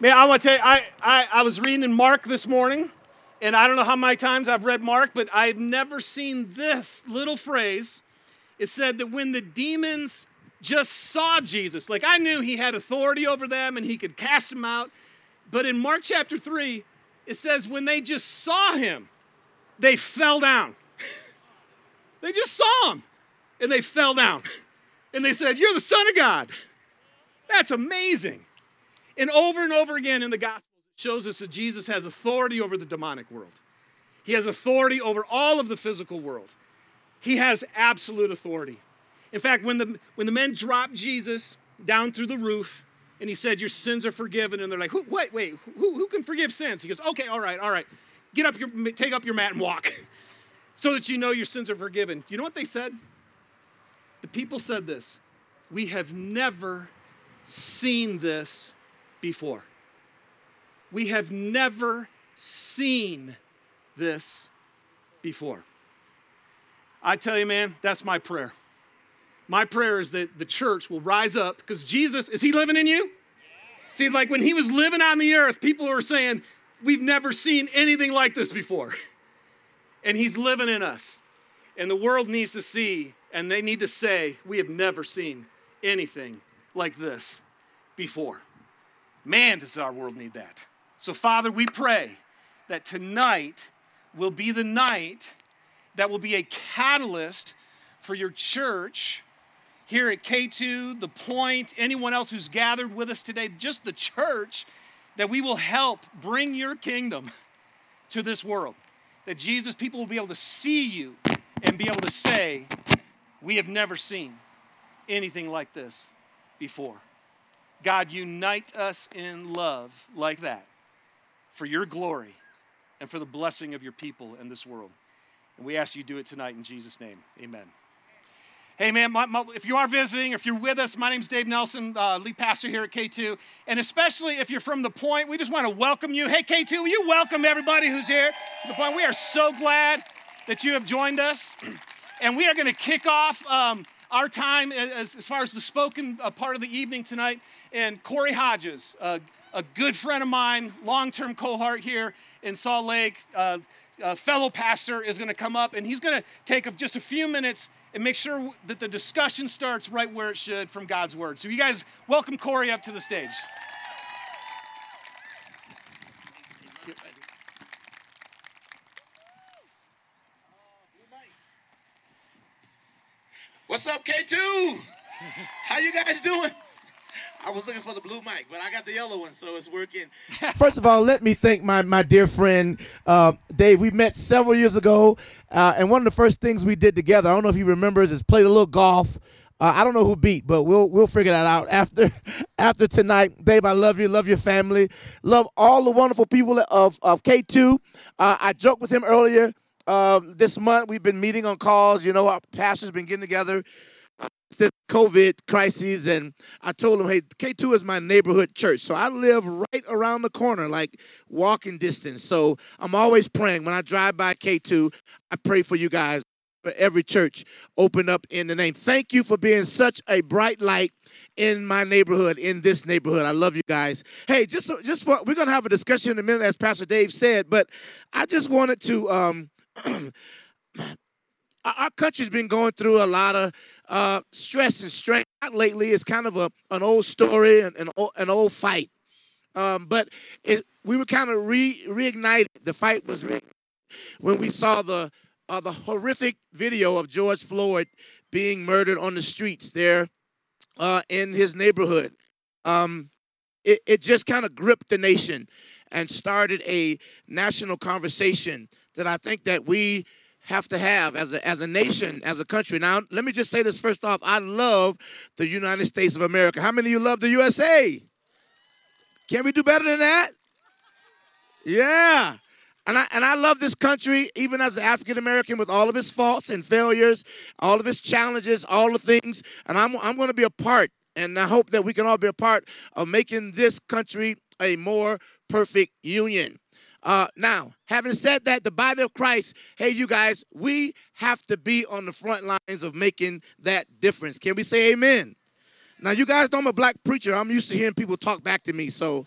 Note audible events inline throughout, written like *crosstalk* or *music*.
Man, I want to tell you, I, I, I was reading in Mark this morning, and I don't know how many times I've read Mark, but I've never seen this little phrase. It said that when the demons just saw Jesus, like I knew he had authority over them and he could cast them out, but in Mark chapter 3, it says when they just saw him, they fell down. *laughs* they just saw him and they fell down. *laughs* And they said, You're the Son of God. That's amazing. And over and over again in the Gospels, it shows us that Jesus has authority over the demonic world. He has authority over all of the physical world. He has absolute authority. In fact, when the, when the men dropped Jesus down through the roof and he said, Your sins are forgiven, and they're like, who, Wait, wait, who, who can forgive sins? He goes, Okay, all right, all right. Get up, your, take up your mat and walk *laughs* so that you know your sins are forgiven. You know what they said? The people said this We have never seen this before. We have never seen this before. I tell you, man, that's my prayer. My prayer is that the church will rise up because Jesus, is he living in you? See, like when he was living on the earth, people were saying, We've never seen anything like this before. *laughs* and he's living in us. And the world needs to see and they need to say, We have never seen anything like this before. Man, does our world need that. So, Father, we pray that tonight will be the night that will be a catalyst for your church here at K2, The Point, anyone else who's gathered with us today, just the church, that we will help bring your kingdom to this world. That Jesus, people will be able to see you and be able to say, We have never seen anything like this before. God, unite us in love like that for your glory and for the blessing of your people in this world. And we ask you do it tonight in Jesus' name. Amen. Hey, man, my, my, if you are visiting, if you're with us, my name's Dave Nelson, uh, lead pastor here at K2. And especially if you're from The Point, we just want to welcome you. Hey, K2, will you welcome everybody who's here to The Point? We are so glad that you have joined us. *clears throat* And we are going to kick off um, our time as, as, far as the spoken uh, part of the evening tonight. And Corey Hodges, uh, a good friend of mine, long term cohort here in Salt Lake, uh, fellow pastor, is going to come up and he's going to take just a few minutes and make sure that the discussion starts right where it should from God's word. So, you guys welcome Corey up to the stage. What's up, K2? How you guys doing? I was looking for the blue mic, but I got the yellow one, so it's working. *laughs* First of all, let me thank my, my dear friend uh, Dave. We met several years ago, uh, and one of the first things we did together, I don't know if he remembers, is played a little golf. Uh, I don't know who beat, but we'll we'll figure that out after *laughs* after tonight. Dave, I love you, love your family, love all the wonderful people of of K2. Uh, I joked with him earlier um, this month we've been meeting on calls. You know, our pastors been getting together. Uh, this COVID crisis, and I told him, "Hey, K2 is my neighborhood church, so I live right around the corner, like walking distance. So I'm always praying when I drive by K2. I pray for you guys." For every church open up in the name. Thank you for being such a bright light in my neighborhood, in this neighborhood. I love you guys. Hey, just just for, we're gonna have a discussion in a minute, as Pastor Dave said, but I just wanted to um, *clears throat* our country's been going through a lot of uh, stress and strain. Lately, it's kind of a, an old story and an, an old fight. Um, but it, we were kind of re, reignited. The fight was re- when we saw the uh, the horrific video of George Floyd being murdered on the streets there uh, in his neighborhood. Um, it, it just kind of gripped the nation and started a national conversation that I think that we have to have as a, as a nation, as a country. Now, let me just say this first off. I love the United States of America. How many of you love the USA? Can we do better than that? Yeah. And I, and I love this country, even as an African American, with all of its faults and failures, all of its challenges, all the things. And I'm, I'm going to be a part, and I hope that we can all be a part of making this country a more perfect union. Uh, now, having said that, the body of Christ, hey, you guys, we have to be on the front lines of making that difference. Can we say amen? Now, you guys know I'm a black preacher. I'm used to hearing people talk back to me, so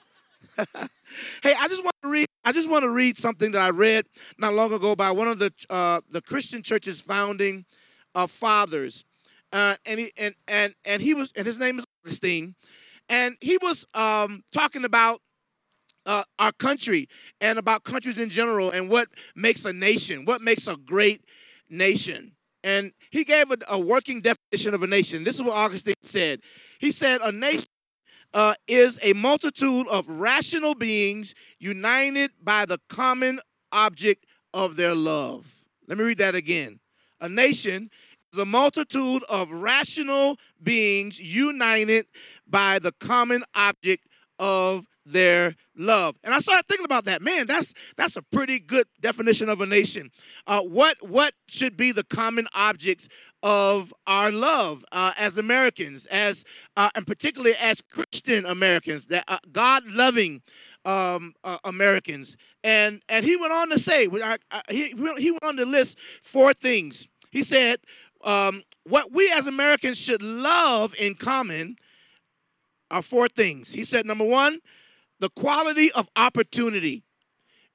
*laughs* hey, I just want to read. I just want to read something that I read not long ago by one of the uh, the Christian church's founding uh, fathers, uh, and he and and and he was and his name is Augustine, and he was um, talking about uh, our country and about countries in general and what makes a nation, what makes a great nation. And he gave a, a working definition of a nation. This is what Augustine said. He said, A nation uh, is a multitude of rational beings united by the common object of their love. Let me read that again. A nation is a multitude of rational beings united by the common object of their love. And I started thinking about that. Man, that's that's a pretty good definition of a nation. Uh, what what should be the common objects of our love uh, as Americans, as uh, and particularly as Christian Americans, that uh, God loving um, uh, Americans. And and he went on to say, I, I, he he went on to list four things. He said. Um, what we as Americans should love in common are four things. He said, number one, the quality of opportunity,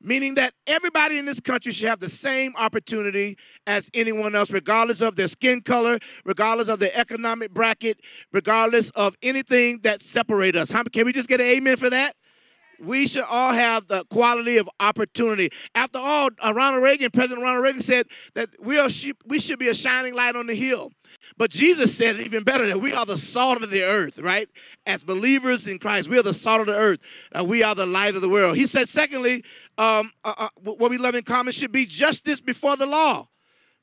meaning that everybody in this country should have the same opportunity as anyone else, regardless of their skin color, regardless of their economic bracket, regardless of anything that separate us. How, can we just get an amen for that? We should all have the quality of opportunity. After all, uh, Ronald Reagan, President Ronald Reagan said that we are we should be a shining light on the hill. But Jesus said even better that we are the salt of the earth, right? As believers in Christ, we are the salt of the earth. Uh, we are the light of the world. He said, secondly, um, uh, uh, what we love in common should be justice before the law.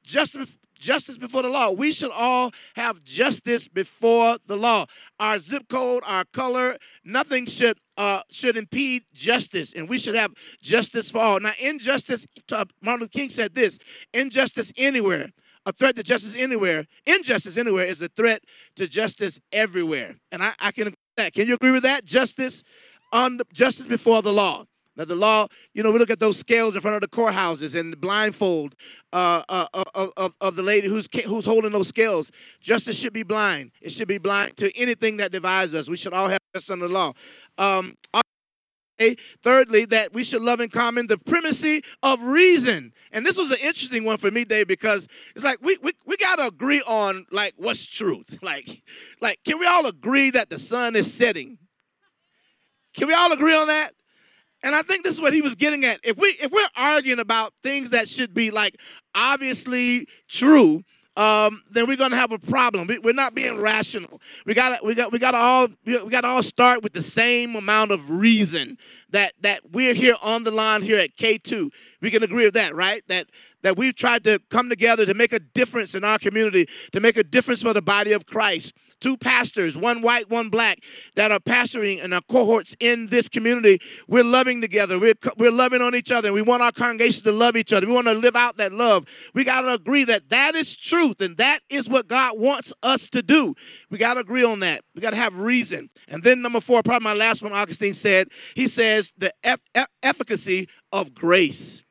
Justice, justice before the law. We should all have justice before the law. Our zip code, our color, nothing should uh, should impede justice, and we should have justice for all. Now, injustice, uh, Martin Luther King said this injustice anywhere, a threat to justice anywhere. Injustice anywhere is a threat to justice everywhere. And I, I can that. Can you agree with that? Justice on the, justice before the law. Now the law, you know, we look at those scales in front of the courthouses and the blindfold uh, uh, uh of, of the lady who's who's holding those scales. Justice should be blind. It should be blind to anything that divides us. We should all have justice under the law. Um, thirdly, that we should love in common the primacy of reason. And this was an interesting one for me, Dave, because it's like we, we, we gotta agree on like what's truth. *laughs* Like, like, can we all agree that the sun is setting? Can we all agree on that? And I think this is what he was getting at. If we if we're arguing about things that should be like obviously true, um, then we're gonna have a problem. We, are not being rational. We got we got we got to all we got to all start with the same amount of reason that that we're here on the line here at K2. We can agree with that, right? That that we've tried to come together to make a difference in our community, to make a difference for the body of Christ. Two pastors, one white, one black, that are pastoring and our cohorts in this community. We're loving together. We're, we're loving on each other. We want our congregation to love each other. We want to live out that love. We got to agree that that is truth and that is what God wants us to do. We got to agree on that. We got to have reason. And then number four, probably my last one, Augustine said, he says the efficacy of grace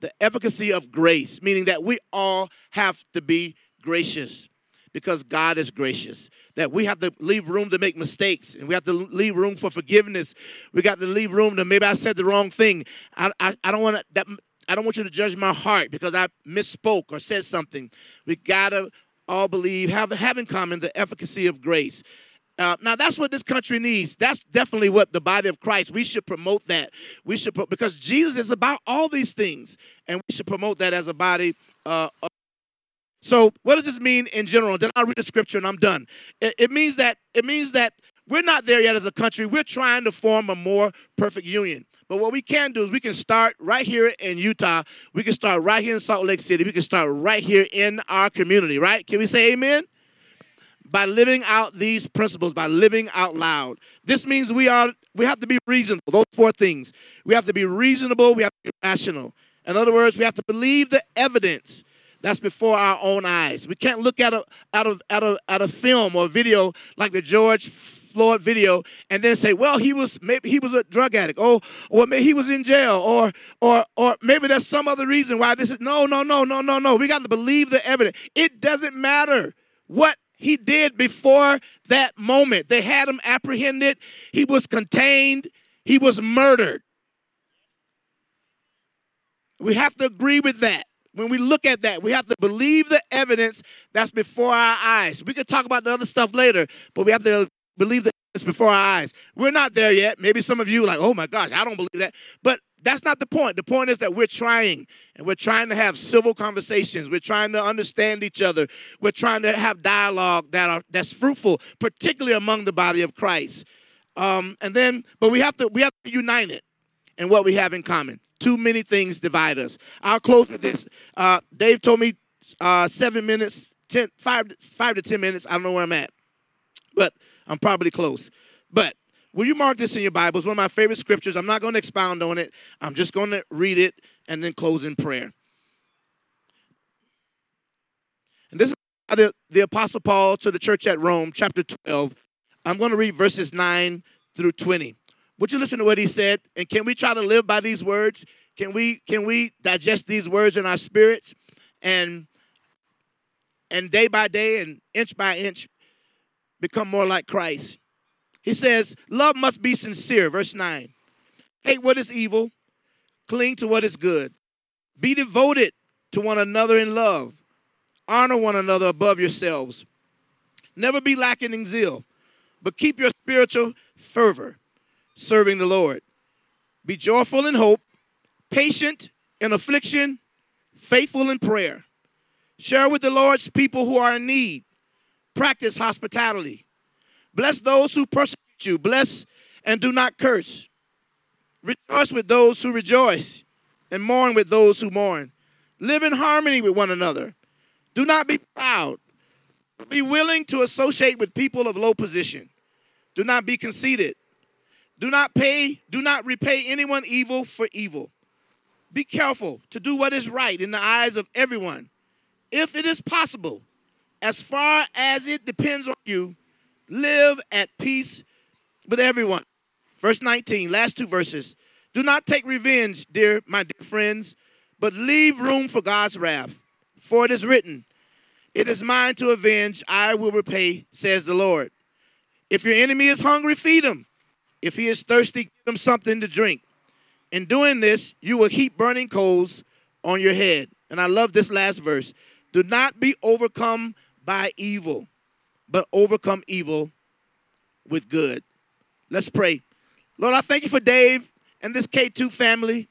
the efficacy of grace, meaning that we all have to be gracious because God is gracious. That we have to leave room to make mistakes and we have to leave room for forgiveness. We got to leave room to maybe I said the wrong thing. I, I, I don't want that. I don't want you to judge my heart because I misspoke or said something. We gotta all believe, have, have in common the efficacy of grace. Uh, now that's what this country needs. That's definitely what the body of Christ. We should promote that. We should because Jesus is about all these things, and we should promote that as a body. Uh, so, what does this mean in general? Then I'll read the scripture and I'm done. It, it means that it means that we're not there yet as a country. We're trying to form a more perfect union. But what we can do is we can start right here in Utah. We can start right here in Salt Lake City. We can start right here in our community, right? Can we say amen? by living out these principles, by living out loud. This means we are we have to be reasonable. Those four things. We have to be reasonable, we have to be rational. In other words, we have to believe the evidence that's before our own eyes. We can't look at a out of out of at a film or a video like the George Floyd video and then say, well, he was maybe he was a drug addict, or or maybe he was in jail, or or or maybe there's some other reason why this is no, no, no, no, no, no. We got to believe the evidence. It doesn't matter what he did before that moment. They had him apprehended, he was contained, He was murdered. We have to agree with that. When we look at that, we have to believe the evidence that's before our eyes. We could talk about the other stuff later, but we have to believe the evidence before our eyes. We're not there yet. Maybe some of you like, oh my gosh, I don't believe that. But that's not the point. The point is that we're trying and we're trying to have civil conversations. We're trying to understand each other. We're trying to have dialogue that are that's fruitful, particularly among the body of Christ. Um, and then, but we have to we have to unite it and what we have in common. Too many things divide us. I'll close with this. Uh, Dave told me uh, seven minutes, ten, five, five to ten minutes. I don't know where I'm at, but I'm probably close. But will you mark this in your Bible? It's one of my favorite scriptures. I'm not going to expound on it. I'm just going to read it and then close in prayer. And this is the, the Apostle Paul to the church at Rome, chapter 12. I'm going to read verses 9 through 20. Would you listen to what he said? And can we try to live by these words? Can we can we digest these words in our spirits and and day by day and inch by inch become more like Christ? He says, love must be sincere, verse 9. Hate what is evil, cling to what is good. Be devoted to one another in love. Honor one another above yourselves. Never be lacking in zeal, but keep your spiritual fervor serving the Lord. Be joyful in hope, patient in affliction, faithful in prayer. Share with the Lord's people who are in need. Practice hospitality. Bless those who persecute you. Bless and do not curse. Rejoice with those who rejoice, and mourn with those who mourn. Live in harmony with one another. Do not be proud. Be willing to associate with people of low position. Do not be conceited. Do not pay, do not repay anyone evil for evil. Be careful to do what is right in the eyes of everyone. If it is possible, as far as it depends on you, live at peace with everyone. Verse 19, last two verses. Do not take revenge, dear my dear friends, but leave room for God's wrath. For it is written, It is mine to avenge, I will repay, says the Lord. If your enemy is hungry, feed him. If he is thirsty, give him something to drink. In doing this, you will heap burning coals on your head. And I love this last verse. Do not be overcome by evil, but overcome evil with good. Let's pray. Lord, I thank you for Dave and this K2 family.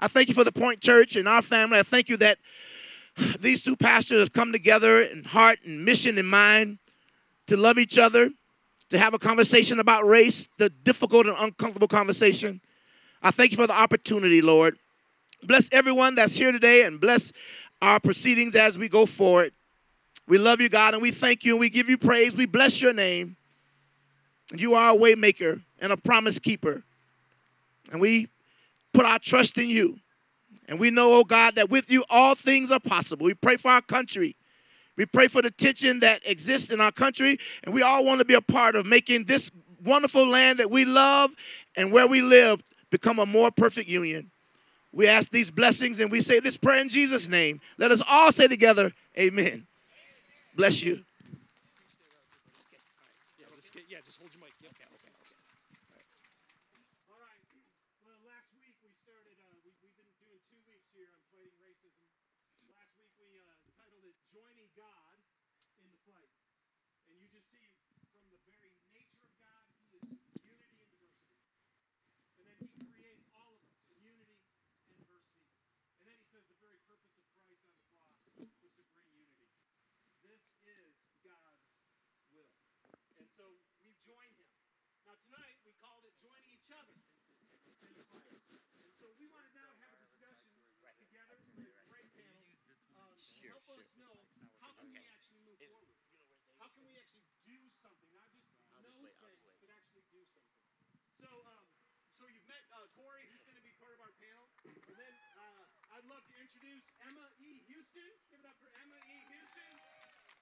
I thank you for the Point Church and our family. I thank you that these two pastors have come together in heart and mission in mind to love each other to have a conversation about race, the difficult and uncomfortable conversation. I thank you for the opportunity, Lord. Bless everyone that's here today and bless our proceedings as we go forward. We love you, God, and we thank you and we give you praise. We bless your name. You are a waymaker and a promise keeper. And we put our trust in you. And we know, oh God, that with you all things are possible. We pray for our country. We pray for the tension that exists in our country, and we all want to be a part of making this wonderful land that we love and where we live become a more perfect union. We ask these blessings and we say this prayer in Jesus' name. Let us all say together, Amen. Bless you. joining God in the fight. And you just see from the very nature of God, He is unity and diversity. And then He creates all of us in unity and diversity. And then He says the very purpose of Christ on the cross was to bring unity. This is God's will. And so we've joined Him. Now tonight we called it joining each other in the fight. I'd love to introduce Emma E. Houston. Give it up for Emma E. Houston.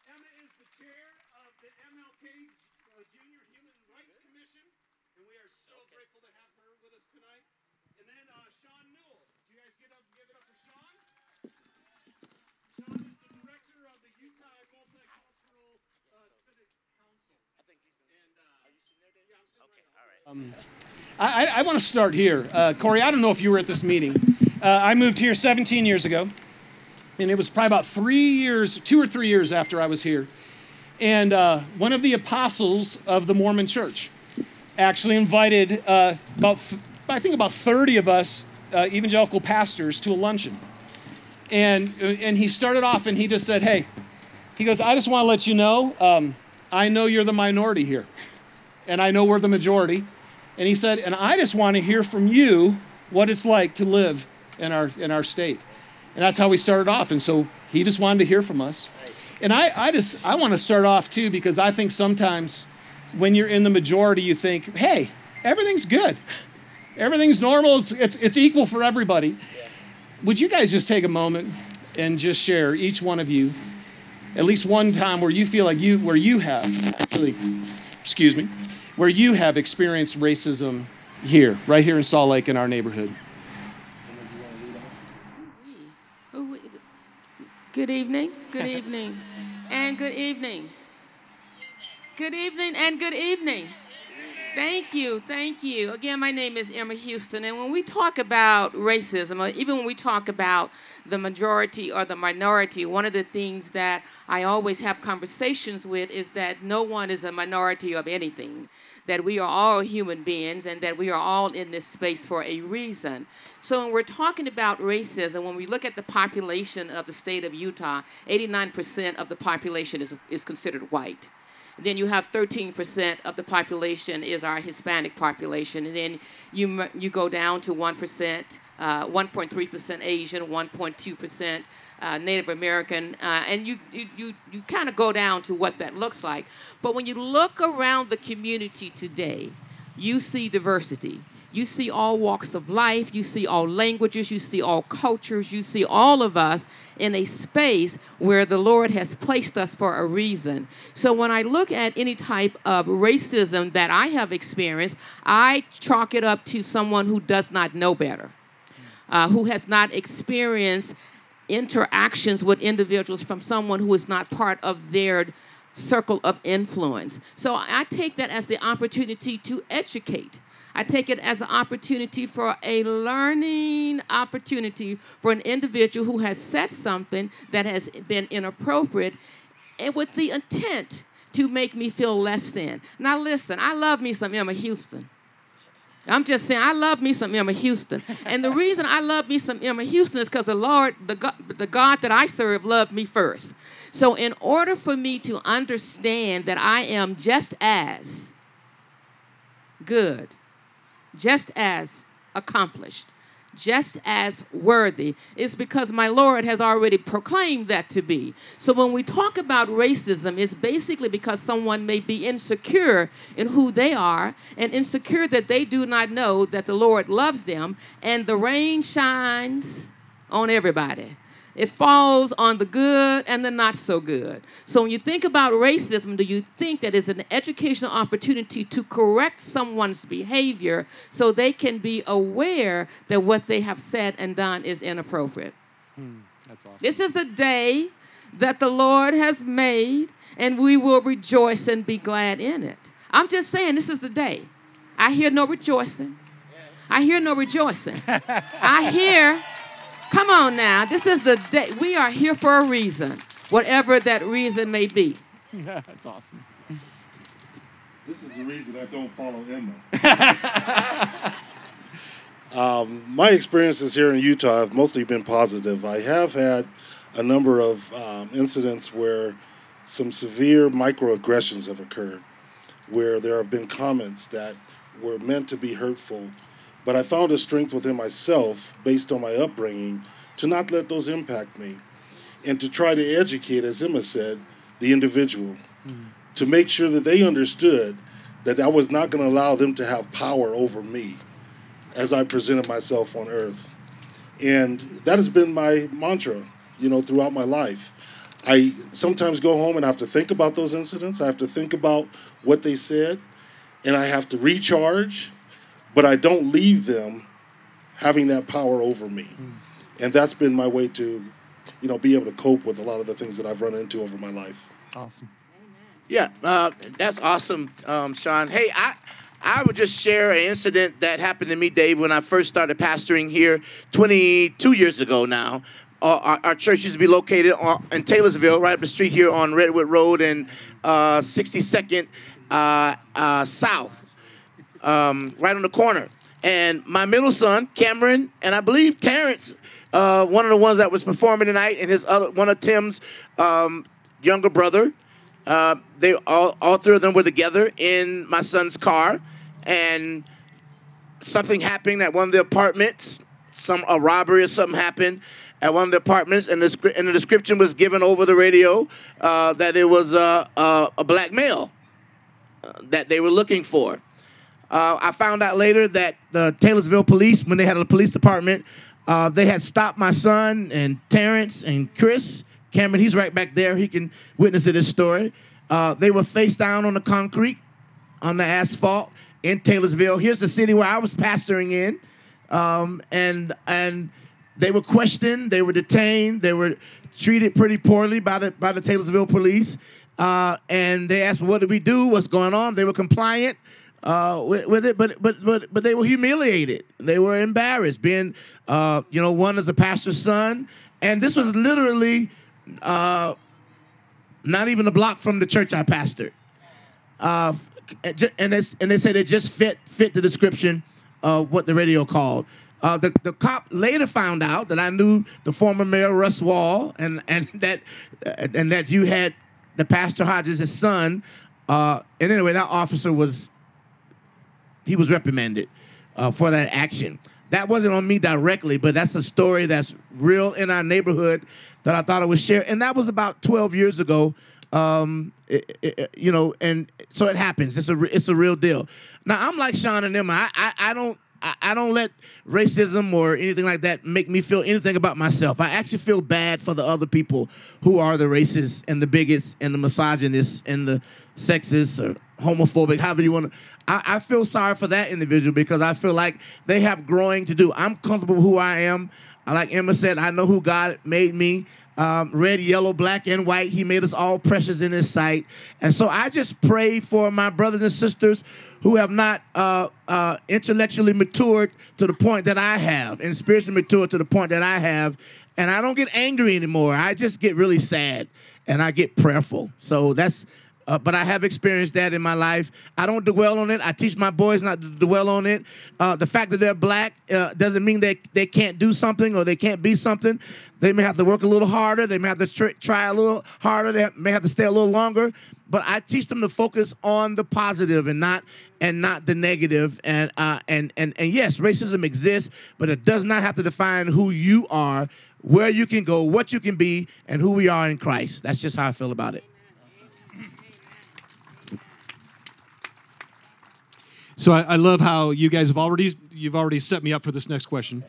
Emma is the chair of the MLK uh, Junior Human Rights Commission, and we are so okay. grateful to have her with us tonight. And then uh, Sean Newell. Do you guys get up, give it up for Sean? Sean is the director of the Utah Multicultural uh, Civic Council. I think he's going to. And uh, are you sitting there, David? Yeah, I'm sitting okay, right all right. Um, I, I, want to start here. Uh, Corey, I don't know if you were at this meeting. Uh, I moved here 17 years ago, and it was probably about three years, two or three years after I was here. And uh, one of the apostles of the Mormon church actually invited uh, about, I think about 30 of us uh, evangelical pastors to a luncheon. And, uh, and he started off and he just said, Hey, he goes, I just want to let you know, um, I know you're the minority here, and I know we're the majority. And he said, and I just want to hear from you what it's like to live in our, in our state. And that's how we started off. And so he just wanted to hear from us. And I, I just, I want to start off too, because I think sometimes when you're in the majority, you think, hey, everything's good. Everything's normal. It's, it's, it's equal for everybody. Would you guys just take a moment and just share, each one of you, at least one time where you feel like you, where you have actually, excuse me, where you have experienced racism here, right here in Salt Lake in our neighborhood? Good evening, good evening, and good evening. Good evening and good evening. Thank you, thank you. Again, my name is Emma Houston, and when we talk about racism, even when we talk about the majority or the minority, one of the things that I always have conversations with is that no one is a minority of anything, that we are all human beings, and that we are all in this space for a reason. So when we're talking about racism, when we look at the population of the state of Utah, 89% of the population is, is considered white. Then you have 13% of the population is our Hispanic population. And then you, you go down to 1%, uh, 1.3% Asian, 1.2% uh, Native American, uh, and you, you, you, you kind of go down to what that looks like. But when you look around the community today, you see diversity. You see all walks of life, you see all languages, you see all cultures, you see all of us in a space where the Lord has placed us for a reason. So when I look at any type of racism that I have experienced, I chalk it up to someone who does not know better, uh, who has not experienced interactions with individuals from someone who is not part of their circle of influence. So I take that as the opportunity to educate I take it as an opportunity for a learning opportunity for an individual who has said something that has been inappropriate and with the intent to make me feel less than. Now, listen, I love me some Emma Houston. I'm just saying, I love me some Emma Houston. And the reason I love me some Emma Houston is because the Lord, the God, the God that I serve, loved me first. So, in order for me to understand that I am just as good just as accomplished, just as worthy, is because my Lord has already proclaimed that to be. So when we talk about racism, it's basically because someone may be insecure in who they are and insecure that they do not know that the Lord loves them and the rain shines on everybody. It falls on the good and the not so good. So when you think about racism, do you think that it's an educational opportunity to correct someone's behavior so they can be aware that what they have said and done is inappropriate? Hmm, that's awesome. This is the day that the Lord has made, and we will rejoice and be glad in it. I'm just saying, this is the day. I hear no rejoicing. I hear no rejoicing. I hear Come on now. This is the day. We are here for a reason, whatever that reason may be. Yeah, *laughs* That's awesome. This is the reason I don't follow Emma. *laughs* *laughs* um, my experiences here in Utah have mostly been positive. I have had a number of um, incidents where some severe microaggressions have occurred, where there have been comments that were meant to be hurtful but I found a strength within myself, based on my upbringing, to not let those impact me and to try to educate, as Emma said, the individual, mm-hmm. to make sure that they understood that I was not going to allow them to have power over me as I presented myself on earth. And that has been my mantra, you know, throughout my life. I sometimes go home and have to think about those incidents. I have to think about what they said, and I have to recharge but I don't leave them having that power over me. Mm. And that's been my way to, you know, be able to cope with a lot of the things that I've run into over my life. Awesome. Yeah, uh, that's awesome, um, Sean. Hey, I, I would just share an incident that happened to me, Dave, when I first started pastoring here 22 years ago now. Our, our church used to be located on, in Taylorsville, right up the street here on Redwood Road and uh, 62nd uh, uh, South, um, right on the corner. And my middle son, Cameron, and I believe Terrence, uh, one of the ones that was performing tonight, and his other one of Tim's um, younger brother, uh, they all, all three of them were together in my son's car, and something happened at one of the apartments. Some a robbery or something happened at one of the apartments, and the and the description was given over the radio uh, that it was uh, uh, a black male uh, that they were looking for. Uh, I found out later that the Taylorsville police, when they had a police department, uh, they had stopped my son and Terrence and Chris Cameron, he's right back there. He can witness to this story. Uh, they were face down on the concrete, on the asphalt in Taylorsville. Here's the city where I was pastoring in, um, and and they were questioned, they were detained, they were treated pretty poorly by the by the Taylorsville police. Uh, and they asked, "What did we do? What's going on?" They were compliant uh, with, with, it, but but but but they were humiliated. They were embarrassed, being uh, you know one as a pastor's son, and this was literally uh, not even a block from the church I pastored. Uh, and, they, and they said it just fit fit the description of what the radio called. Uh, the, the cop later found out that I knew the former mayor Russ Wall and and *laughs* that and that you had the pastor Hodges' son. Uh, and anyway, that officer was he was reprimanded uh, for that action. That wasn't on me directly, but that's a story that's real in our neighborhood that I thought I would share. And that was about 12 years ago. Um, it, it, you know, and so it happens. It's a it's a real deal. Now I'm like Sean and Emma. I I, I don't I, don't let racism or anything like that make me feel anything about myself. I actually feel bad for the other people who are the racists and the bigots and the misogynists and the sexists or homophobic, however you want to. I, I feel sorry for that individual because I feel like they have growing to do. I'm comfortable who I am. Like Emma said, I know who God made me. Um, red, yellow, black, and white. He made us all precious in His sight. And so I just pray for my brothers and sisters who have not uh, uh, intellectually matured to the point that I have, and spiritually matured to the point that I have. And I don't get angry anymore. I just get really sad and I get prayerful. So that's uh, but I have experienced that in my life. I don't dwell on it. I teach my boys not to dwell on it. Uh, the fact that they're black uh, doesn't mean they, they can't do something or they can't be something. They may have to work a little harder. They may have to tr- try a little harder. They may have to stay a little longer. But I teach them to focus on the positive and not and not the negative. And uh, and and and yes, racism exists, but it does not have to define who you are, where you can go, what you can be, and who we are in Christ. That's just how I feel about it. So I, I, love how you guys have already you've already set me up for this next question,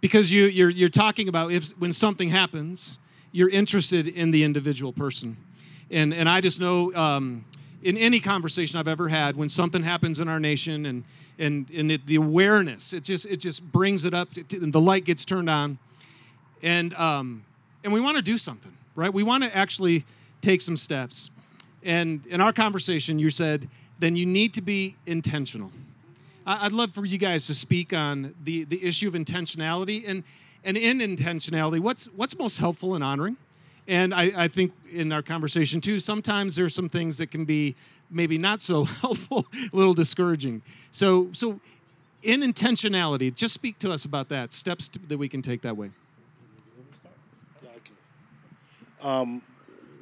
because you you're you're talking about if when something happens, you're interested in the individual person, and and I just know um, in any conversation I've ever had when something happens in our nation and and and it, the awareness it just it just brings it up and the light gets turned on, and um, and we want to do something right. We want to actually take some steps, and in our conversation you said then you need to be intentional. I'd love for you guys to speak on the, the issue of intentionality and, and in intentionality, what's, what's most helpful and honoring? And I, I think in our conversation too, sometimes there's some things that can be maybe not so *laughs* helpful, a little discouraging. So, so in intentionality, just speak to us about that, steps to, that we can take that way. Um,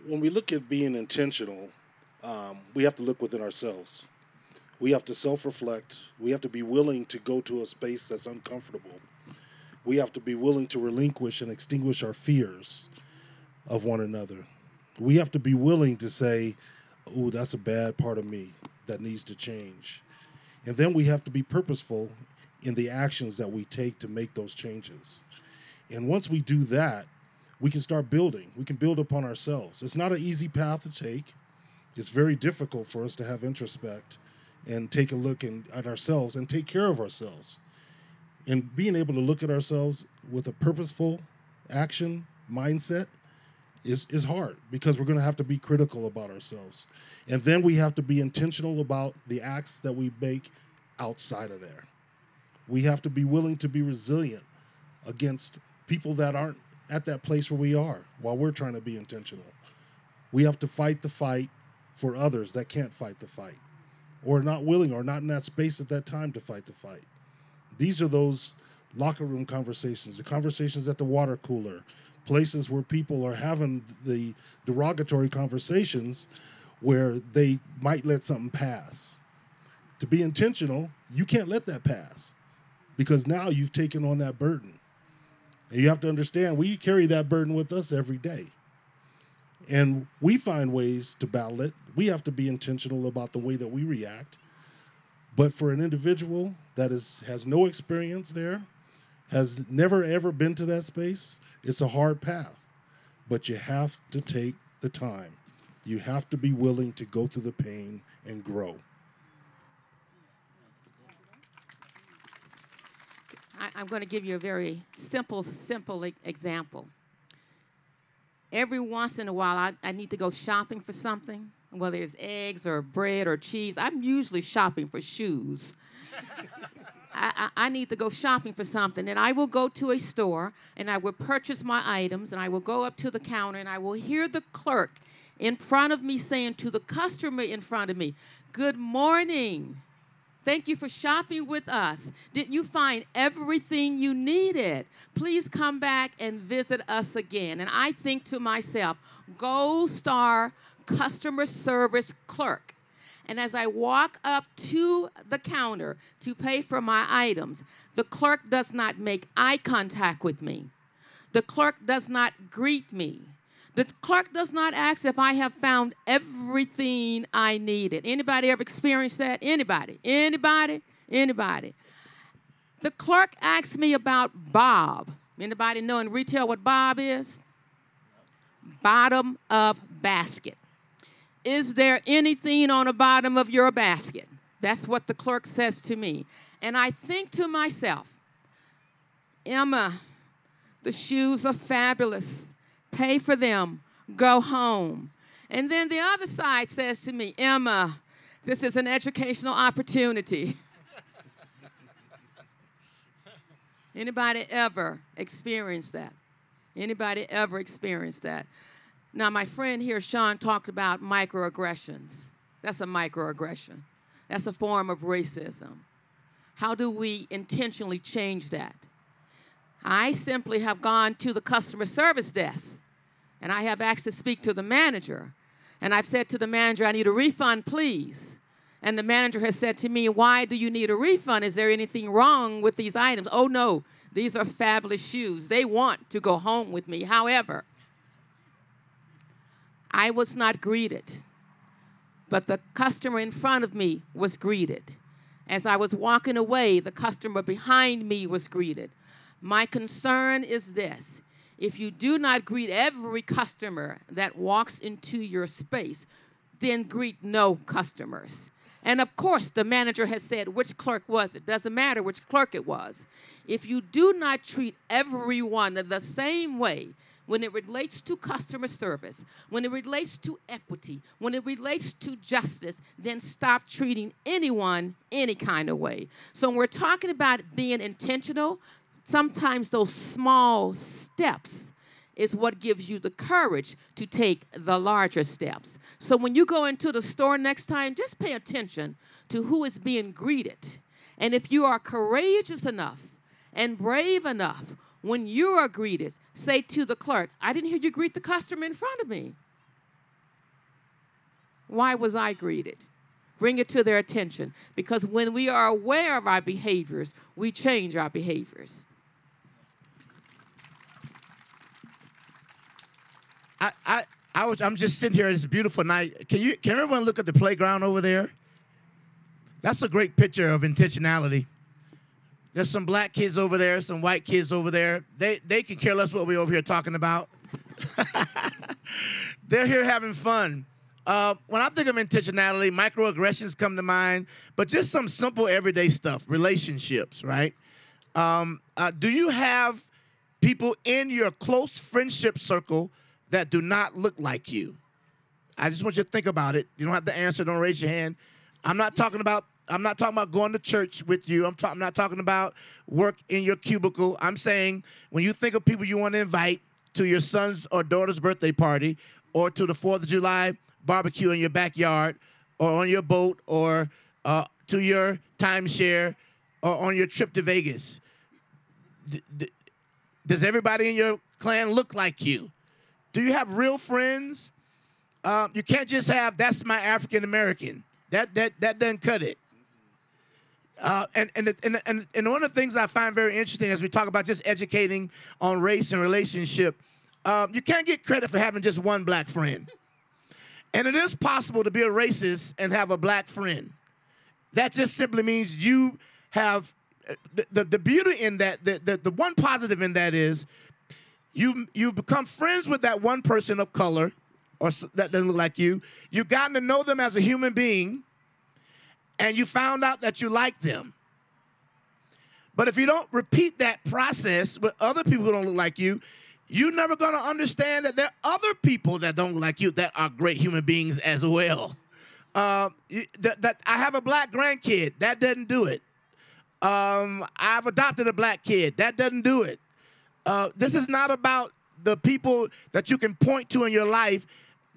when we look at being intentional, um, we have to look within ourselves. We have to self reflect. We have to be willing to go to a space that's uncomfortable. We have to be willing to relinquish and extinguish our fears of one another. We have to be willing to say, oh, that's a bad part of me that needs to change. And then we have to be purposeful in the actions that we take to make those changes. And once we do that, we can start building. We can build upon ourselves. It's not an easy path to take it's very difficult for us to have introspect and take a look in, at ourselves and take care of ourselves. And being able to look at ourselves with a purposeful action mindset is, is hard because we're going to have to be critical about ourselves. And then we have to be intentional about the acts that we make outside of there. We have to be willing to be resilient against people that aren't at that place where we are while we're trying to be intentional. We have to fight the fight for others that can't fight the fight or not willing or not in that space at that time to fight the fight. These are those locker room conversations, the conversations at the water cooler, places where people are having the derogatory conversations where they might let something pass. To be intentional, you can't let that pass because now you've taken on that burden. And you have to understand we carry that burden with us every day. And we find ways to battle it. We have to be intentional about the way that we react. But for an individual that is has no experience there, has never ever been to that space, it's a hard path. But you have to take the time. You have to be willing to go through the pain and grow. I, am going to give you a very simple, simple example. Every once in a while, I, I need to go shopping for something, whether it's eggs or bread or cheese. I'm usually shopping for shoes. *laughs* I, I, I need to go shopping for something, and I will go to a store and I will purchase my items, and I will go up to the counter and I will hear the clerk in front of me saying to the customer in front of me, Good morning. Thank you for shopping with us. Did you find everything you needed? Please come back and visit us again. And I think to myself, Gold Star Customer Service Clerk. And as I walk up to the counter to pay for my items, the clerk does not make eye contact with me. The clerk does not greet me. The clerk does not ask if I have found everything I needed. Anybody ever experienced that? Anybody? Anybody? Anybody? The clerk asked me about Bob. Anybody know in retail what Bob is? Bottom of basket. Is there anything on the bottom of your basket? That's what the clerk says to me. And I think to myself, Emma, the shoes are fabulous pay for them, go home. And then the other side says to me, Emma, this is an educational opportunity. *laughs* Anybody ever experienced that? Anybody ever experienced that? Now, my friend here, Sean, talked about microaggressions. That's a microaggression. That's a form of racism. How do we intentionally change that? I simply have gone to the customer service desk and I have asked to speak to the manager. And I've said to the manager, I need a refund, please. And the manager has said to me, Why do you need a refund? Is there anything wrong with these items? Oh, no, these are fabulous shoes. They want to go home with me. However, I was not greeted, but the customer in front of me was greeted. As I was walking away, the customer behind me was greeted. My concern is this if you do not greet every customer that walks into your space, then greet no customers. And of course, the manager has said, which clerk was it? Doesn't matter which clerk it was. If you do not treat everyone the same way, when it relates to customer service, when it relates to equity, when it relates to justice, then stop treating anyone any kind of way. So when we're talking about being intentional, sometimes those small steps is what gives you the courage to take the larger steps. So when you go into the store next time, just pay attention to who is being greeted. And if you are courageous enough and brave enough, when you are greeted, say to the clerk, I didn't hear you greet the customer in front of me. Why was I greeted? Bring it to their attention. Because when we are aware of our behaviors, we change our behaviors. I, I, I was, I'm just sitting here. It's a beautiful night. Can you, can everyone look at the playground over there? That's a great picture of intentionality. There's some black kids over there, some white kids over there. They, they can care less what we're over here talking about. *laughs* They're here having fun. Uh, when I think of intentionality, microaggressions come to mind, but just some simple everyday stuff, relationships, right? Um, uh, do you have people in your close friendship circle that do not look like you. I just want you to think about it. You don't have to answer, don't raise your hand. I'm not talking about I'm not talking about going to church with you. I'm, ta- I'm not talking about work in your cubicle. I'm saying when you think of people you want to invite to your son's or daughter's birthday party or to the 4th of July barbecue in your backyard or on your boat or uh, to your timeshare or on your trip to Vegas. D- d- does everybody in your clan look like you? Do you have real friends? Um, you can't just have that's my African American. That that that doesn't cut it. Uh, and, and, and, and, and one of the things I find very interesting as we talk about just educating on race and relationship, um, you can't get credit for having just one black friend. And it is possible to be a racist and have a black friend. That just simply means you have the, the, the beauty in that, the, the, the one positive in that is you you've become friends with that one person of color or that doesn't look like you. You've gotten to know them as a human being, and you found out that you like them. But if you don't repeat that process with other people who don't look like you, you're never going to understand that there are other people that don't look like you that are great human beings as well. Uh, that, that I have a black grandkid. That doesn't do it. Um, I've adopted a black kid. That doesn't do it. Uh, this is not about the people that you can point to in your life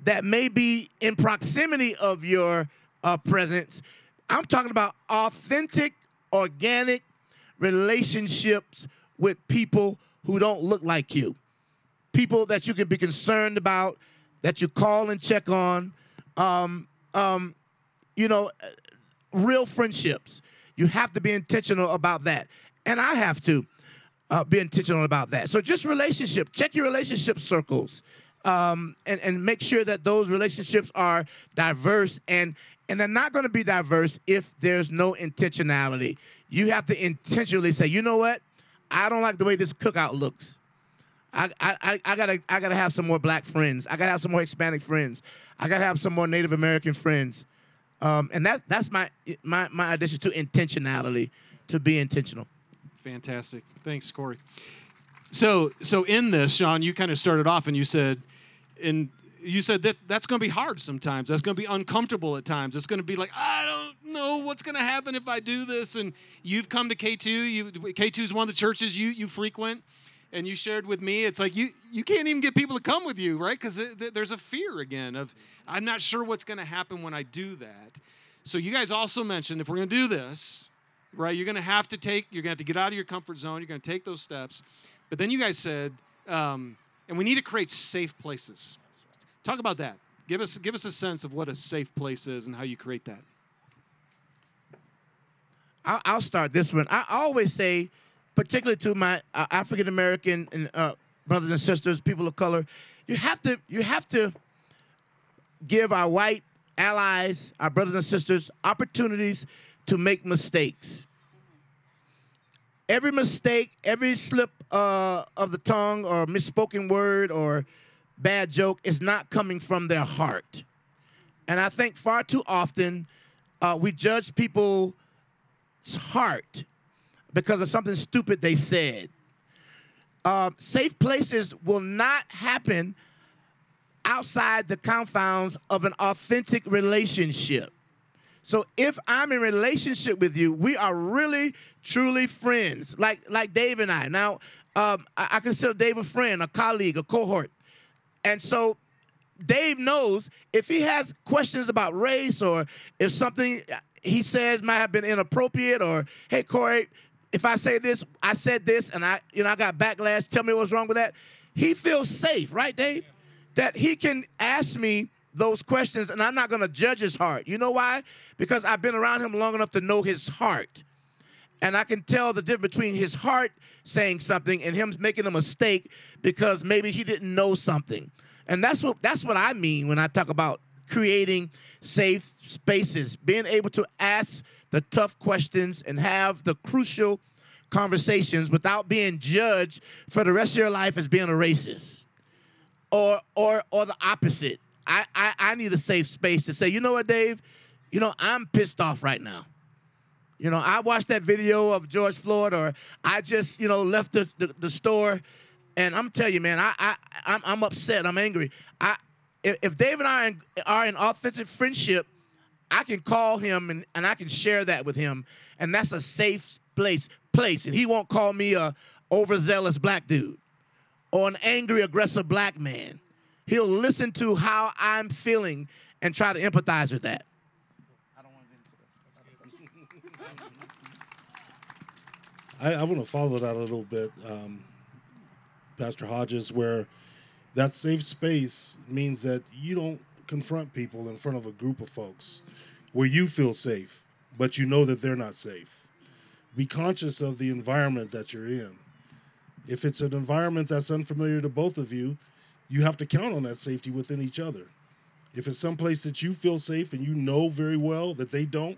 that may be in proximity of your uh, presence. I'm talking about authentic, organic relationships with people who don't look like you. People that you can be concerned about, that you call and check on. Um, um, you know, uh, real friendships. You have to be intentional about that. And I have to uh, be intentional about that. So just relationship, check your relationship circles, um, and and make sure that those relationships are diverse and and they're not going to be diverse if there's no intentionality. You have to intentionally say, you know what, I don't like the way this cookout looks. I, I, I gotta I gotta have some more black friends. I gotta have some more Hispanic friends. I gotta have some more Native American friends. Um, and that that's my my my addition to intentionality, to be intentional. Fantastic. Thanks, Corey. So, so in this, Sean, you kind of started off and you said, and you said that that's going to be hard sometimes. That's going to be uncomfortable at times. It's going to be like, I don't know what's going to happen if I do this. And you've come to K2. You K2 is one of the churches you you frequent, and you shared with me. It's like you you can't even get people to come with you, right? Because th- th- there's a fear again of I'm not sure what's going to happen when I do that. So you guys also mentioned if we're going to do this, right? You're going to have to take, you're going to have to get out of your comfort zone. You're going to take those steps. But then you guys said, um, and we need to create safe places. Talk about that. Give us, give us a sense of what a safe place is and how you create that. I'll, I'll start this one. I always say, particularly to my uh, African American and uh, brothers and sisters, people of color, you have to you have to give our white allies, our brothers and sisters, opportunities to make mistakes. Every mistake, every slip uh, of the tongue or misspoken word or bad joke is not coming from their heart. And I think far too often uh, we judge people's heart because of something stupid they said. Uh, safe places will not happen outside the confounds of an authentic relationship. So if I'm in relationship with you, we are really truly friends, like like Dave and I. Now, um, I, I consider Dave a friend, a colleague, a cohort, and so Dave knows if he has questions about race or if something he says might have been inappropriate or hey Corey, if I say this, I said this, and I you know I got backlash. Tell me what's wrong with that. He feels safe, right, Dave? That he can ask me those questions and I'm not going to judge his heart. You know why? Because I've been around him long enough to know his heart. And I can tell the difference between his heart saying something and him making a mistake because maybe he didn't know something. And that's what that's what I mean when I talk about creating safe spaces, being able to ask the tough questions and have the crucial conversations without being judged for the rest of your life as being a racist or or or the opposite. I, I I need a safe space to say, you know what, Dave? You know, I'm pissed off right now. You know, I watched that video of George Floyd, or I just, you know, left the, the, the store, and I'm telling you, man, I, I I'm, I'm upset. I'm angry. I if, Dave and I are in, are in authentic friendship, I can call him and, and I can share that with him, and that's a safe place place. And he won't call me a overzealous black dude or an angry, aggressive black man. He'll listen to how I'm feeling and try to empathize with that. I, I want to follow that a little bit, um, Pastor Hodges, where that safe space means that you don't confront people in front of a group of folks where you feel safe, but you know that they're not safe. Be conscious of the environment that you're in. If it's an environment that's unfamiliar to both of you, you have to count on that safety within each other. If it's someplace that you feel safe and you know very well that they don't,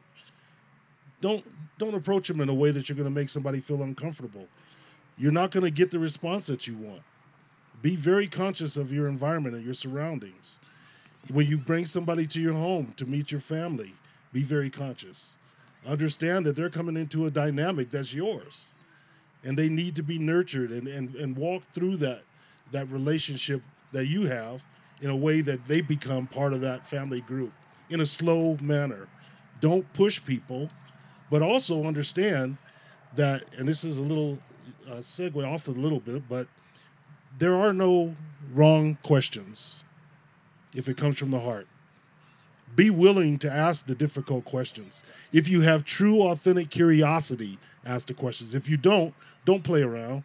don't don't approach them in a way that you're going to make somebody feel uncomfortable. You're not going to get the response that you want. Be very conscious of your environment and your surroundings. When you bring somebody to your home to meet your family, be very conscious. Understand that they're coming into a dynamic that's yours. And they need to be nurtured and, and, and walk through that that relationship that you have in a way that they become part of that family group in a slow manner. Don't push people but also understand that, and this is a little uh, segue off a little bit, but there are no wrong questions if it comes from the heart. Be willing to ask the difficult questions. If you have true, authentic curiosity, ask the questions. If you don't, don't play around.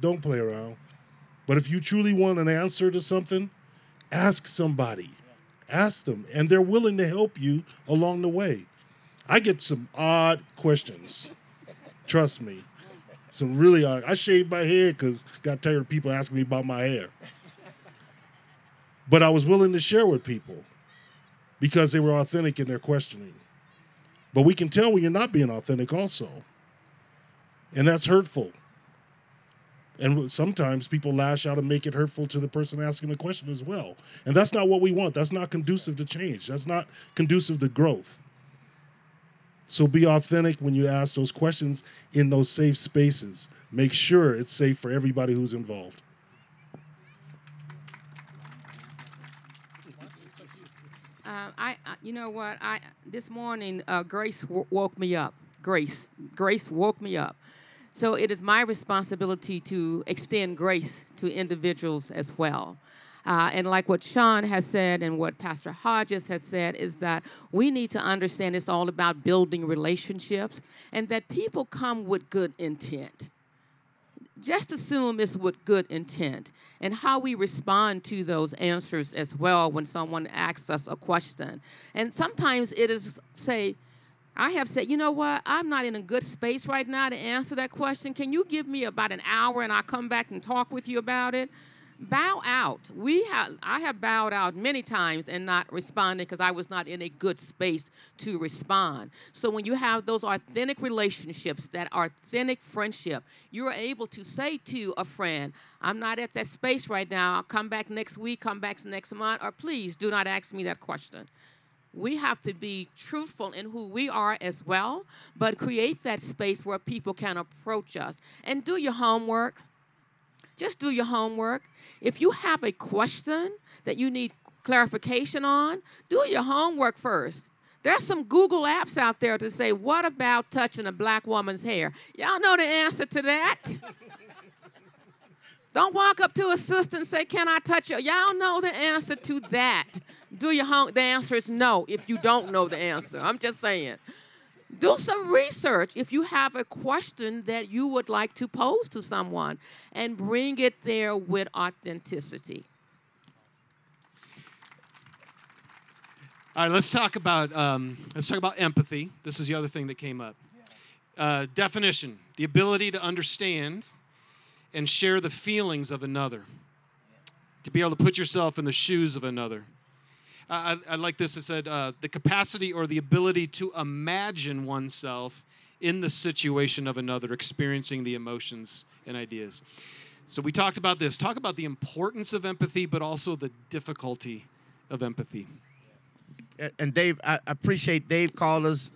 Don't play around. But if you truly want an answer to something, ask somebody. Ask them, and they're willing to help you along the way. I get some odd questions. Trust me. Some really odd. I shaved my head because got tired of people asking me about my hair. But I was willing to share with people because they were authentic in their questioning. But we can tell when you're not being authentic also. And that's hurtful. And sometimes people lash out and make it hurtful to the person asking the question as well. And that's not what we want. That's not conducive to change. That's not conducive to growth. So be authentic when you ask those questions in those safe spaces. Make sure it's safe for everybody who's involved. Uh, I, you know what? I this morning, uh, Grace woke me up. Grace, Grace woke me up. So it is my responsibility to extend grace to individuals as well. Uh, and like what Sean has said and what Pastor Hodges has said, is that we need to understand it's all about building relationships and that people come with good intent. Just assume it's with good intent and how we respond to those answers as well when someone asks us a question. And sometimes it is, say, I have said, you know what? I'm not in a good space right now to answer that question. Can you give me about an hour and I'll come back and talk with you about it? bow out. We have I have bowed out many times and not responded because I was not in a good space to respond. So when you have those authentic relationships, that authentic friendship, you're able to say to a friend, I'm not at that space right now. I'll come back next week, come back next month, or please do not ask me that question. We have to be truthful in who we are as well, but create that space where people can approach us. And do your homework just do your homework. If you have a question that you need clarification on, do your homework first. There's some Google apps out there to say, what about touching a black woman's hair? Y'all know the answer to that? *laughs* Don't walk up to a sister and say, Can I touch you? Y'all know the answer to that. Do your home? The answer is no if you don't know the answer. I'm just saying do some research if you have a question that you would like to pose to someone and bring it there with authenticity. All right, let's talk about um, let's talk about empathy. This is the other thing that came up. Uh, definition: the ability to understand and share the feelings of another, to be able to put yourself in the shoes of another. I, I like this. It said uh, the capacity or the ability to imagine oneself in the situation of another, experiencing the emotions and ideas. So we talked about this. Talk about the importance of empathy, but also the difficulty of empathy. And Dave, I appreciate Dave called us.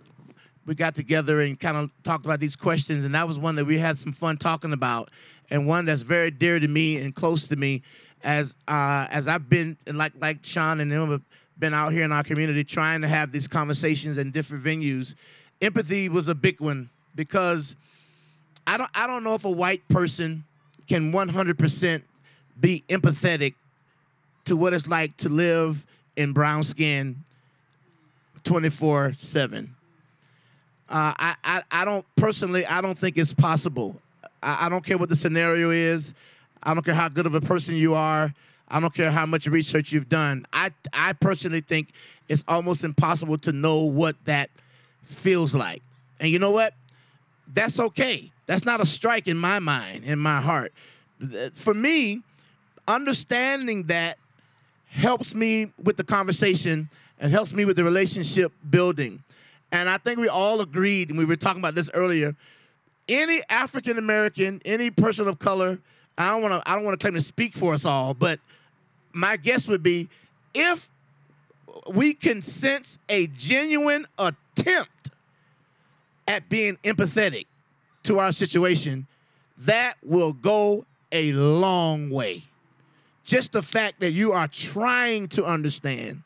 We got together and kind of talked about these questions, and that was one that we had some fun talking about, and one that's very dear to me and close to me, as uh, as I've been like like Sean and them been out here in our community trying to have these conversations in different venues, empathy was a big one because I don't I don't know if a white person can 100% be empathetic to what it's like to live in brown skin 24 7. Uh, I, I, I don't personally, I don't think it's possible. I, I don't care what the scenario is. I don't care how good of a person you are. I don't care how much research you've done. I, I personally think it's almost impossible to know what that feels like. And you know what? That's okay. That's not a strike in my mind, in my heart. For me, understanding that helps me with the conversation and helps me with the relationship building. And I think we all agreed, and we were talking about this earlier. Any African American, any person of color, I don't want to I don't want to claim to speak for us all, but my guess would be if we can sense a genuine attempt at being empathetic to our situation, that will go a long way. Just the fact that you are trying to understand,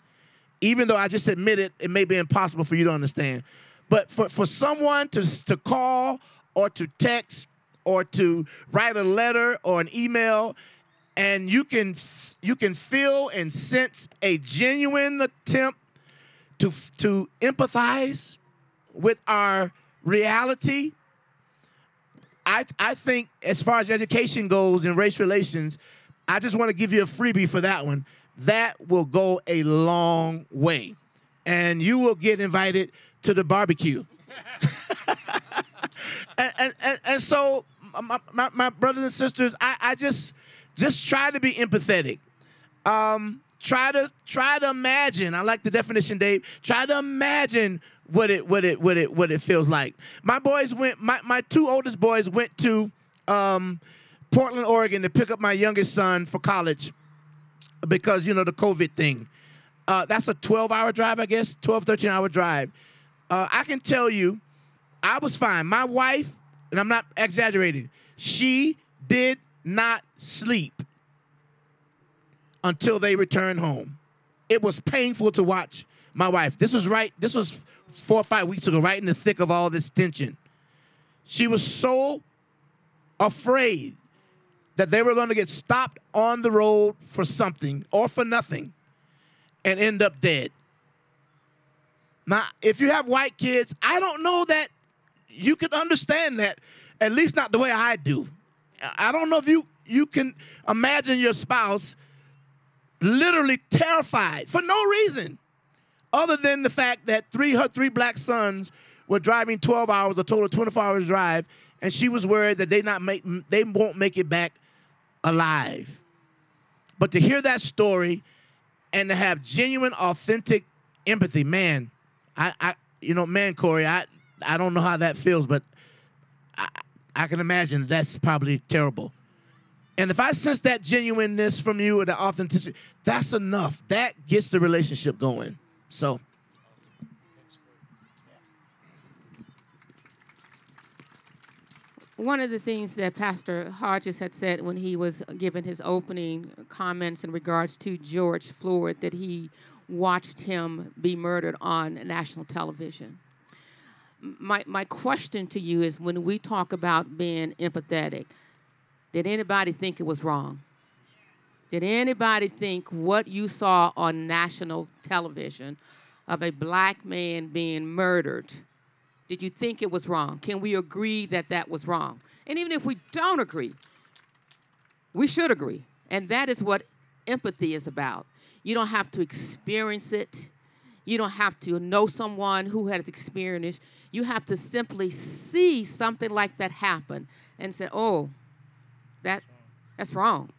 even though I just admitted it may be impossible for you to understand, but for, for someone to, to call or to text or to write a letter or an email and you can you can feel and sense a genuine attempt to to empathize with our reality I, I think as far as education goes in race relations, I just want to give you a freebie for that one. That will go a long way. And you will get invited to the barbecue. *laughs* and, and, and, and, so, my, my, my, brothers and sisters, I, I just just try to be empathetic. Um, try to try to imagine. I like the definition, Dave. Try to imagine what it what it what it what it feels like. My boys went. My my two oldest boys went to um, Portland, Oregon, to pick up my youngest son for college because you know the COVID thing. Uh, that's a 12 hour drive, I guess, 12, 13 hour drive. Uh, I can tell you, I was fine. My wife, and I'm not exaggerating, she did not sleep until they returned home. It was painful to watch my wife. This was right, this was four or five weeks ago, right in the thick of all this tension. She was so afraid that they were going to get stopped on the road for something or for nothing and end up dead. Now, if you have white kids, I don't know that you can understand that, at least not the way I do. I don't know if you you can imagine your spouse literally terrified for no reason other than the fact that three her three black sons were driving 12 hours, a total of 24 hours drive, and she was worried that they not make they won't make it back alive. But to hear that story and to have genuine, authentic empathy, man, I, I you know, man, Corey, I I don't know how that feels, but I, I can imagine that's probably terrible. And if I sense that genuineness from you or the authenticity, that's enough. That gets the relationship going. So. One of the things that Pastor Hodges had said when he was giving his opening comments in regards to George Floyd, that he watched him be murdered on national television. My, my question to you is when we talk about being empathetic, did anybody think it was wrong? Did anybody think what you saw on national television of a black man being murdered, did you think it was wrong? Can we agree that that was wrong? And even if we don't agree, we should agree. And that is what empathy is about. You don't have to experience it. You don't have to know someone who has experienced. You have to simply see something like that happen and say, "Oh, that that's wrong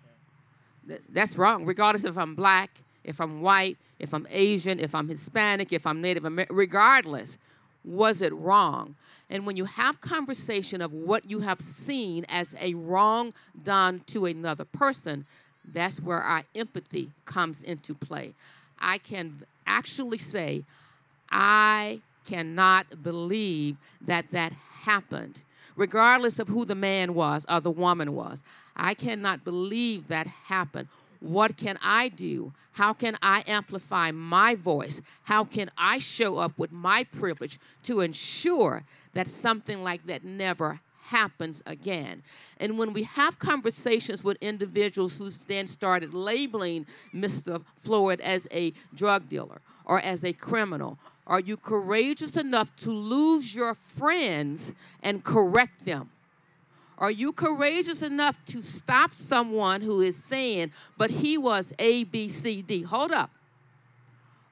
that's wrong, regardless if I'm black, if I'm white, if I'm Asian, if I'm Hispanic, if I'm Native American, regardless, was it wrong? And when you have conversation of what you have seen as a wrong done to another person, that's where our empathy comes into play. I can actually say, I cannot believe that that happened regardless of who the man was or the woman was. I cannot believe that happened. What can I do? How can I amplify my voice? How can I show up with my privilege to ensure that something like that never happens again. And when we have conversations with individuals who then started labeling Mr. Floyd as a drug dealer or as a criminal, are you courageous enough to lose your friends and correct them? Are you courageous enough to stop someone who is saying, but he was A, B, C, D? Hold up.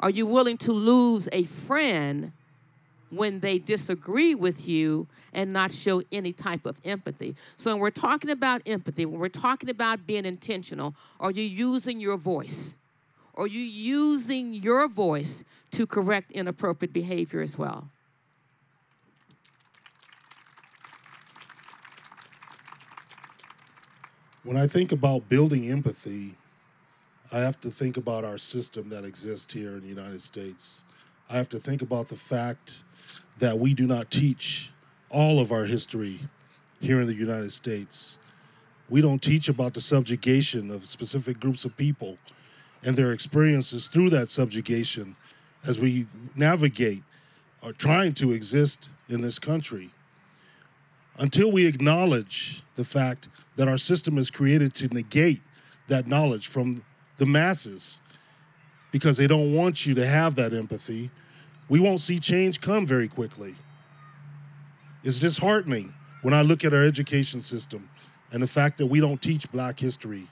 Are you willing to lose a friend when they disagree with you and not show any type of empathy? So, when we're talking about empathy, when we're talking about being intentional, are you using your voice? Are you using your voice to correct inappropriate behavior as well? When I think about building empathy, I have to think about our system that exists here in the United States. I have to think about the fact that we do not teach all of our history here in the United States. We don't teach about the subjugation of specific groups of people and their experiences through that subjugation as we navigate or trying to exist in this country. Until we acknowledge the fact that our system is created to negate that knowledge from the masses because they don't want you to have that empathy, we won't see change come very quickly. It's disheartening when I look at our education system and the fact that we don't teach black history.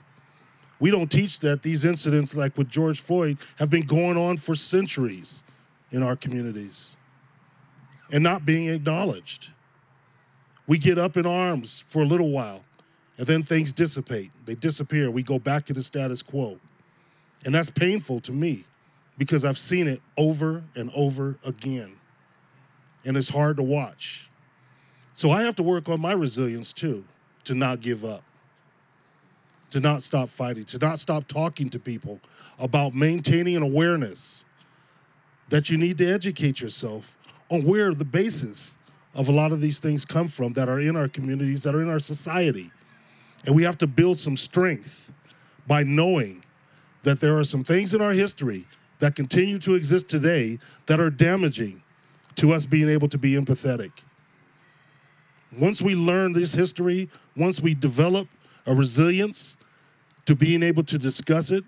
We don't teach that these incidents, like with George Floyd, have been going on for centuries in our communities and not being acknowledged. We get up in arms for a little while and then things dissipate. They disappear. We go back to the status quo. And that's painful to me because I've seen it over and over again. And it's hard to watch. So I have to work on my resilience too, to not give up, to not stop fighting, to not stop talking to people about maintaining an awareness that you need to educate yourself on where the basis of a lot of these things come from that are in our communities, that are in our society. And we have to build some strength by knowing that there are some things in our history that continue to exist today that are damaging to us being able to be empathetic. Once we learn this history, once we develop a resilience to being able to discuss it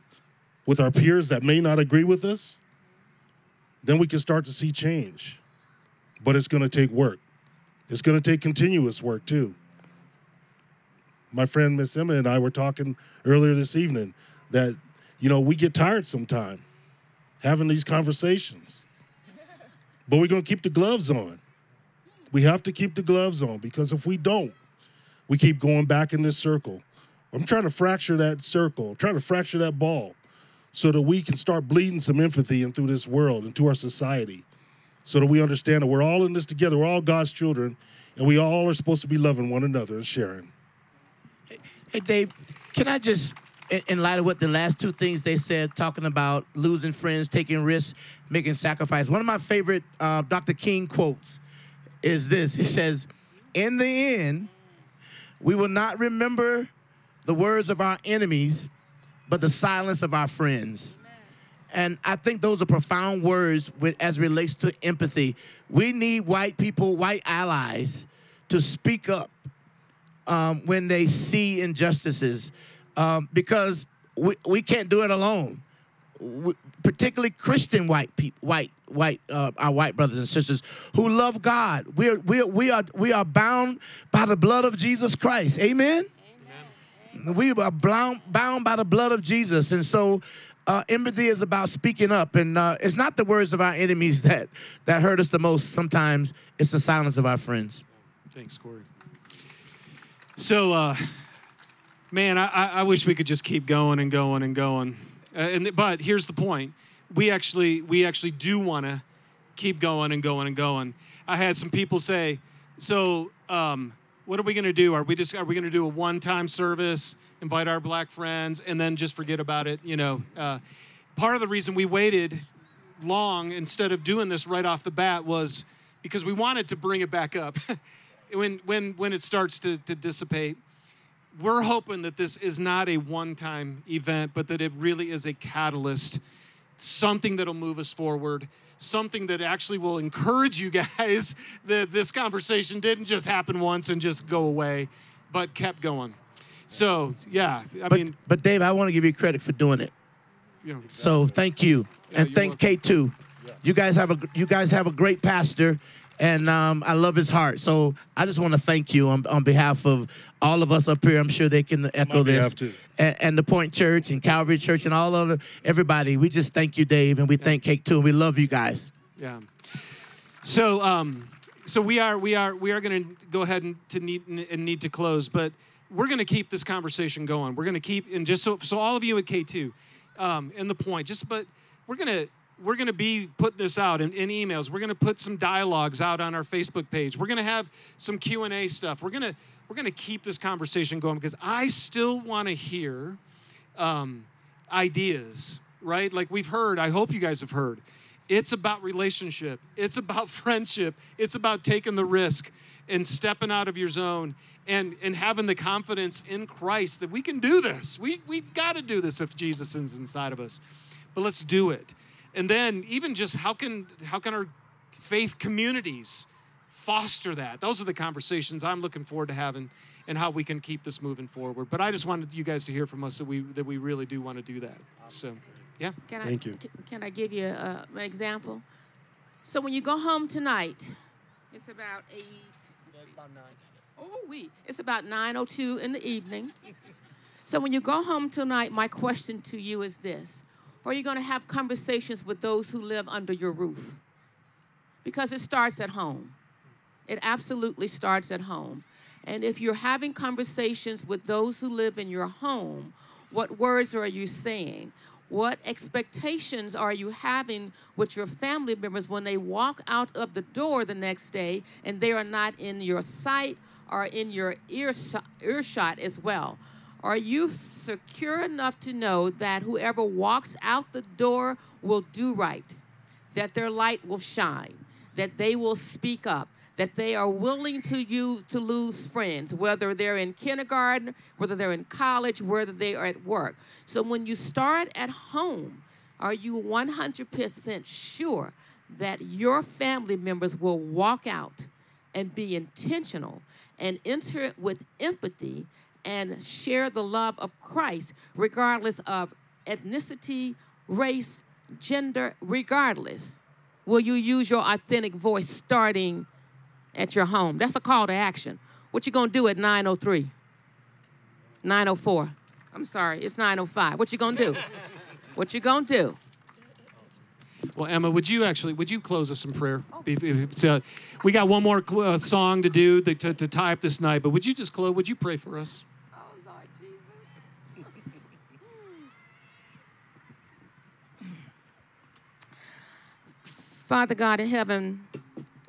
with our peers that may not agree with us, then we can start to see change. But it's going to take work. It's going to take continuous work too. My friend Miss Emma and I were talking earlier this evening that you know we get tired sometime having these conversations, but we're going to keep the gloves on. We have to keep the gloves on because if we don't, we keep going back in this circle. I'm trying to fracture that circle, trying to fracture that ball so that we can start bleeding some empathy into this world, into our society, so that we understand that we're all in this together. We're all God's children, and we all are supposed to be loving one another and sharing. Hey, Dave, can I just, in, in light of what the last two things they said, talking about losing friends, taking risks, making sacrifice, one of my favorite uh, Dr. King quotes is this. He says, In the end, we will not remember the words of our enemies, but the silence of our friends. And I think those are profound words as relates to empathy. We need white people, white allies, to speak up um, when they see injustices, um, because we, we can't do it alone. We, particularly Christian white people, white white uh, our white brothers and sisters who love God. We are we are, we are we are bound by the blood of Jesus Christ. Amen. Amen. We are bound bound by the blood of Jesus, and so uh, empathy is about speaking up, and uh, it's not the words of our enemies *laughs* that that hurt us the most. Sometimes it's the silence of our friends. Thanks, Corey. So, uh, man, I, I wish we could just keep going and going and going. Uh, and but here's the point: we actually we actually do want to keep going and going and going. I had some people say, "So, um, what are we going to do? Are we just are we going to do a one-time service, invite our black friends, and then just forget about it?" You know, uh, part of the reason we waited long instead of doing this right off the bat was because we wanted to bring it back up *laughs* when when when it starts to, to dissipate we're hoping that this is not a one time event, but that it really is a catalyst, something that'll move us forward, something that actually will encourage you guys *laughs* that this conversation didn't just happen once and just go away, but kept going. So, yeah, I But, mean, but Dave, I want to give you credit for doing it. you know, So thank you, and you're thanks K two. You guys have a you guys have a great pastor, and um, I love his heart. So I just want to thank you on, on behalf of all of us up here. I'm sure they can echo this, too. And, and the Point Church and Calvary Church and all other everybody. We just thank you, Dave, and we thank K two, and we love you guys. Yeah. So, um, so we are we are we are going to go ahead and to need and need to close, but we're going to keep this conversation going. We're going to keep and just so so all of you at K two, um, in the point, just but we're going to we're going to be putting this out in, in emails. We're going to put some dialogues out on our Facebook page. We're going to have some Q and A stuff. We're going to we're going to keep this conversation going because I still want to hear um, ideas, right? Like we've heard, I hope you guys have heard. It's about relationship, it's about *laughs* friendship, it's about taking the risk and stepping out of your zone and, and having the confidence in Christ that we can do this. We, we've got to do this if Jesus is inside of us. But let's do it. And then even just how can how can our faith communities foster that? Those are the conversations I'm looking forward to having and how we can keep this moving forward. But I just wanted you guys to hear from us that we that we really do want to do that. So, yeah. Can Thank I, you. c- Can I give you uh, an example? So when you go home tonight, it's about eight. let's see. Oh, we. It's about 9:02 in the evening. So when you go home tonight, my question to you is this: Are you're going to have conversations with those who live under your roof? Because it starts at home. It absolutely starts at home. And if you're having conversations with those who live in your home, what words are you saying? What expectations are you having with your family members when they walk out of the door the next day and they are not in your sight or in your earshot as well? Are you secure enough to know that whoever walks out the door will do right? that their light will shine, that they will speak up, that they are willing to you to lose friends, whether they're in kindergarten, whether they're in college, whether they are at work. So when you start at home, are you 100% sure that your family members will walk out and be intentional and enter it with empathy and share the love of Christ, regardless of ethnicity, race, gender, regardless? Will you use your authentic voice starting at your home? That's a call to action. What you gonna do at 903? 904. I'm sorry, it's 905. What you gonna do? *laughs* What you gonna do? Well, Emma, would you actually would you close us in prayer? If- if it's, uh, we got one more cl- uh, song to do to, to, to tie up this night, but would you just close? Would you pray for us? Oh, Lord Jesus. Father God in heaven,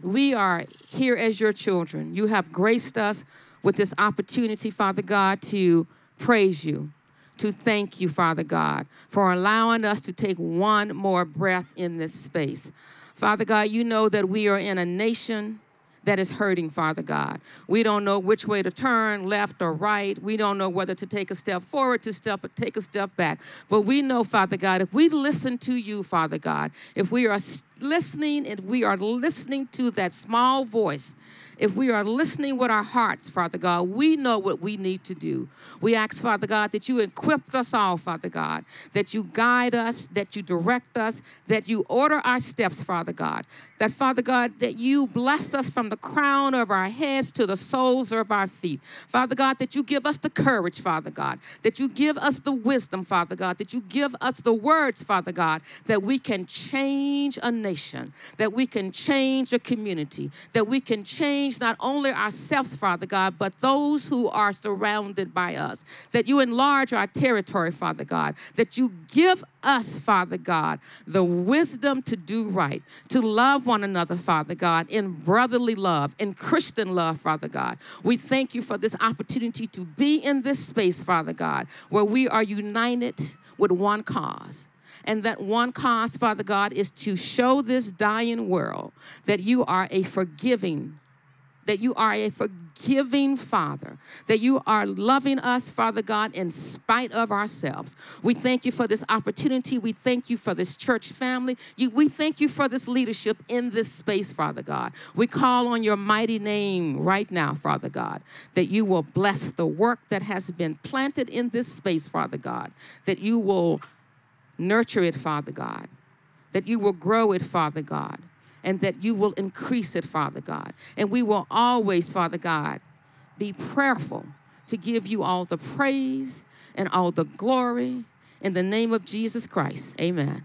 we are here as your children. You have graced us with this opportunity, Father God, to praise you, to thank you, Father God, for allowing us to take one more breath in this space. Father God, you know that we are in a nation that is hurting, Father God. We don't know which way to turn, left or right. We don't know whether to take a step forward, to step or take a step back. But we know, Father God, if we listen to you, Father God, if we are listening, if we are listening to that small voice, if we are listening with our hearts, Father God, we know what we need to do. We ask, Father God, that you equip us all, Father God, that you guide us, that you direct us, that you order our steps, Father God. That, Father God, that you bless us from the crown of our heads to the soles of our feet. Father God, that you give us the courage, Father God, that you give us the wisdom, Father God, that you give us the words, Father God, that we can change a nation, that we can change a community, that we can change not only ourselves, Father God, but those who are surrounded by us. That you enlarge our territory, Father God. That you give us, Father God, the wisdom to do right, to love one another, Father God, in brotherly love, in Christian love, Father God. We thank you for this opportunity to be in this space, Father God, where we are united with one cause. And that one cause, Father God, is to show this dying world that you are a forgiving that you are a forgiving Father, that you are loving us, Father God, in spite of ourselves. We thank you for this opportunity. We thank you for this church family. You, we thank you for this leadership in this space, Father God. We call on your mighty name right now, Father God, that you will bless the work that has been planted in this space, Father God, that you will nurture it, Father God, that you will grow it, Father God and that you will increase it, Father God. And we will always, Father God, be prayerful to give you all the praise and all the glory in the name of Jesus Christ. Amen.